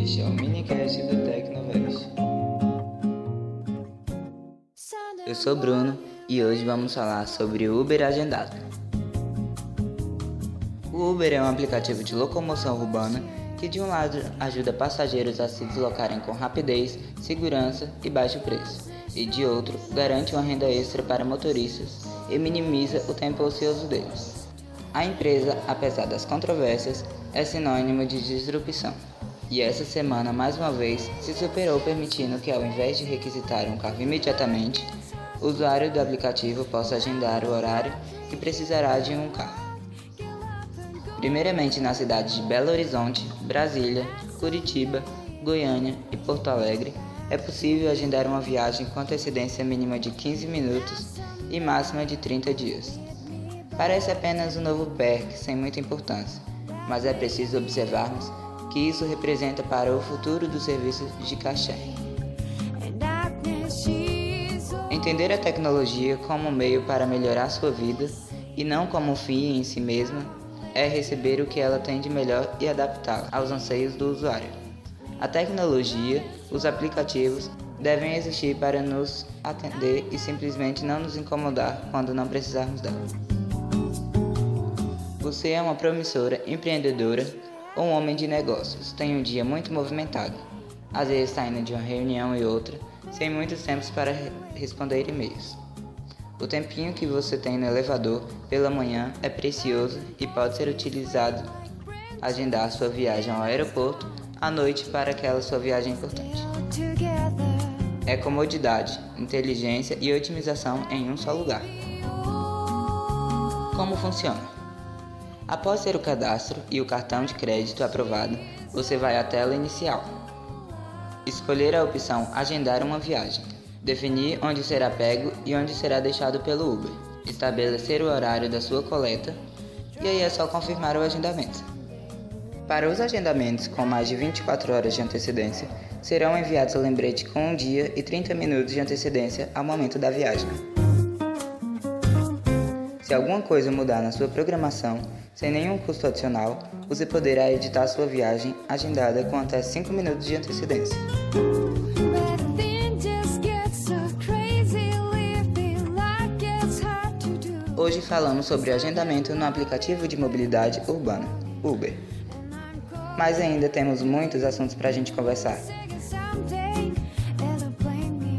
Este é o minicast do Tecnovest. Eu sou Bruno e hoje vamos falar sobre o Uber Agendado. O Uber é um aplicativo de locomoção urbana que, de um lado, ajuda passageiros a se deslocarem com rapidez, segurança e baixo preço, e, de outro, garante uma renda extra para motoristas e minimiza o tempo ocioso deles. A empresa, apesar das controvérsias, é sinônimo de disrupção. E essa semana, mais uma vez, se superou permitindo que, ao invés de requisitar um carro imediatamente, o usuário do aplicativo possa agendar o horário que precisará de um carro. Primeiramente nas cidades de Belo Horizonte, Brasília, Curitiba, Goiânia e Porto Alegre, é possível agendar uma viagem com antecedência mínima de 15 minutos e máxima de 30 dias. Parece apenas um novo perk sem muita importância, mas é preciso observarmos que isso representa para o futuro dos serviços de cachê. Entender a tecnologia como meio para melhorar sua vida e não como um fim em si mesma é receber o que ela tem de melhor e adaptá-la aos anseios do usuário. A tecnologia, os aplicativos, devem existir para nos atender e simplesmente não nos incomodar quando não precisarmos dela. Você é uma promissora empreendedora ou um homem de negócios, tem um dia muito movimentado. Às vezes está indo de uma reunião e outra, sem muitos tempos para responder e-mails. O tempinho que você tem no elevador pela manhã é precioso e pode ser utilizado agendar sua viagem ao aeroporto à noite para aquela sua viagem importante. É comodidade, inteligência e otimização em um só lugar. Como funciona? Após ter o cadastro e o cartão de crédito aprovado, você vai à tela inicial. Escolher a opção Agendar uma viagem. Definir onde será pego e onde será deixado pelo Uber. Estabelecer o horário da sua coleta e aí é só confirmar o agendamento. Para os agendamentos com mais de 24 horas de antecedência, serão enviados lembrete com um dia e 30 minutos de antecedência ao momento da viagem. Se alguma coisa mudar na sua programação, sem nenhum custo adicional, você poderá editar sua viagem agendada com até 5 minutos de antecedência. Hoje falamos sobre agendamento no aplicativo de mobilidade urbana, Uber. Mas ainda temos muitos assuntos para a gente conversar.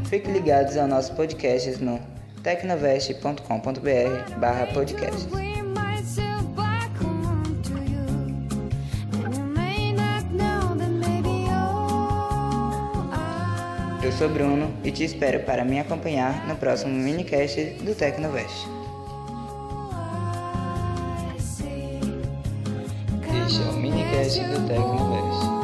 Fique ligados ao nosso podcast no tecnovest.com.br barra podcast. Eu sou Bruno e te espero para me acompanhar no próximo minicast do Tecnovest. Este é o minicast do Tecnovest.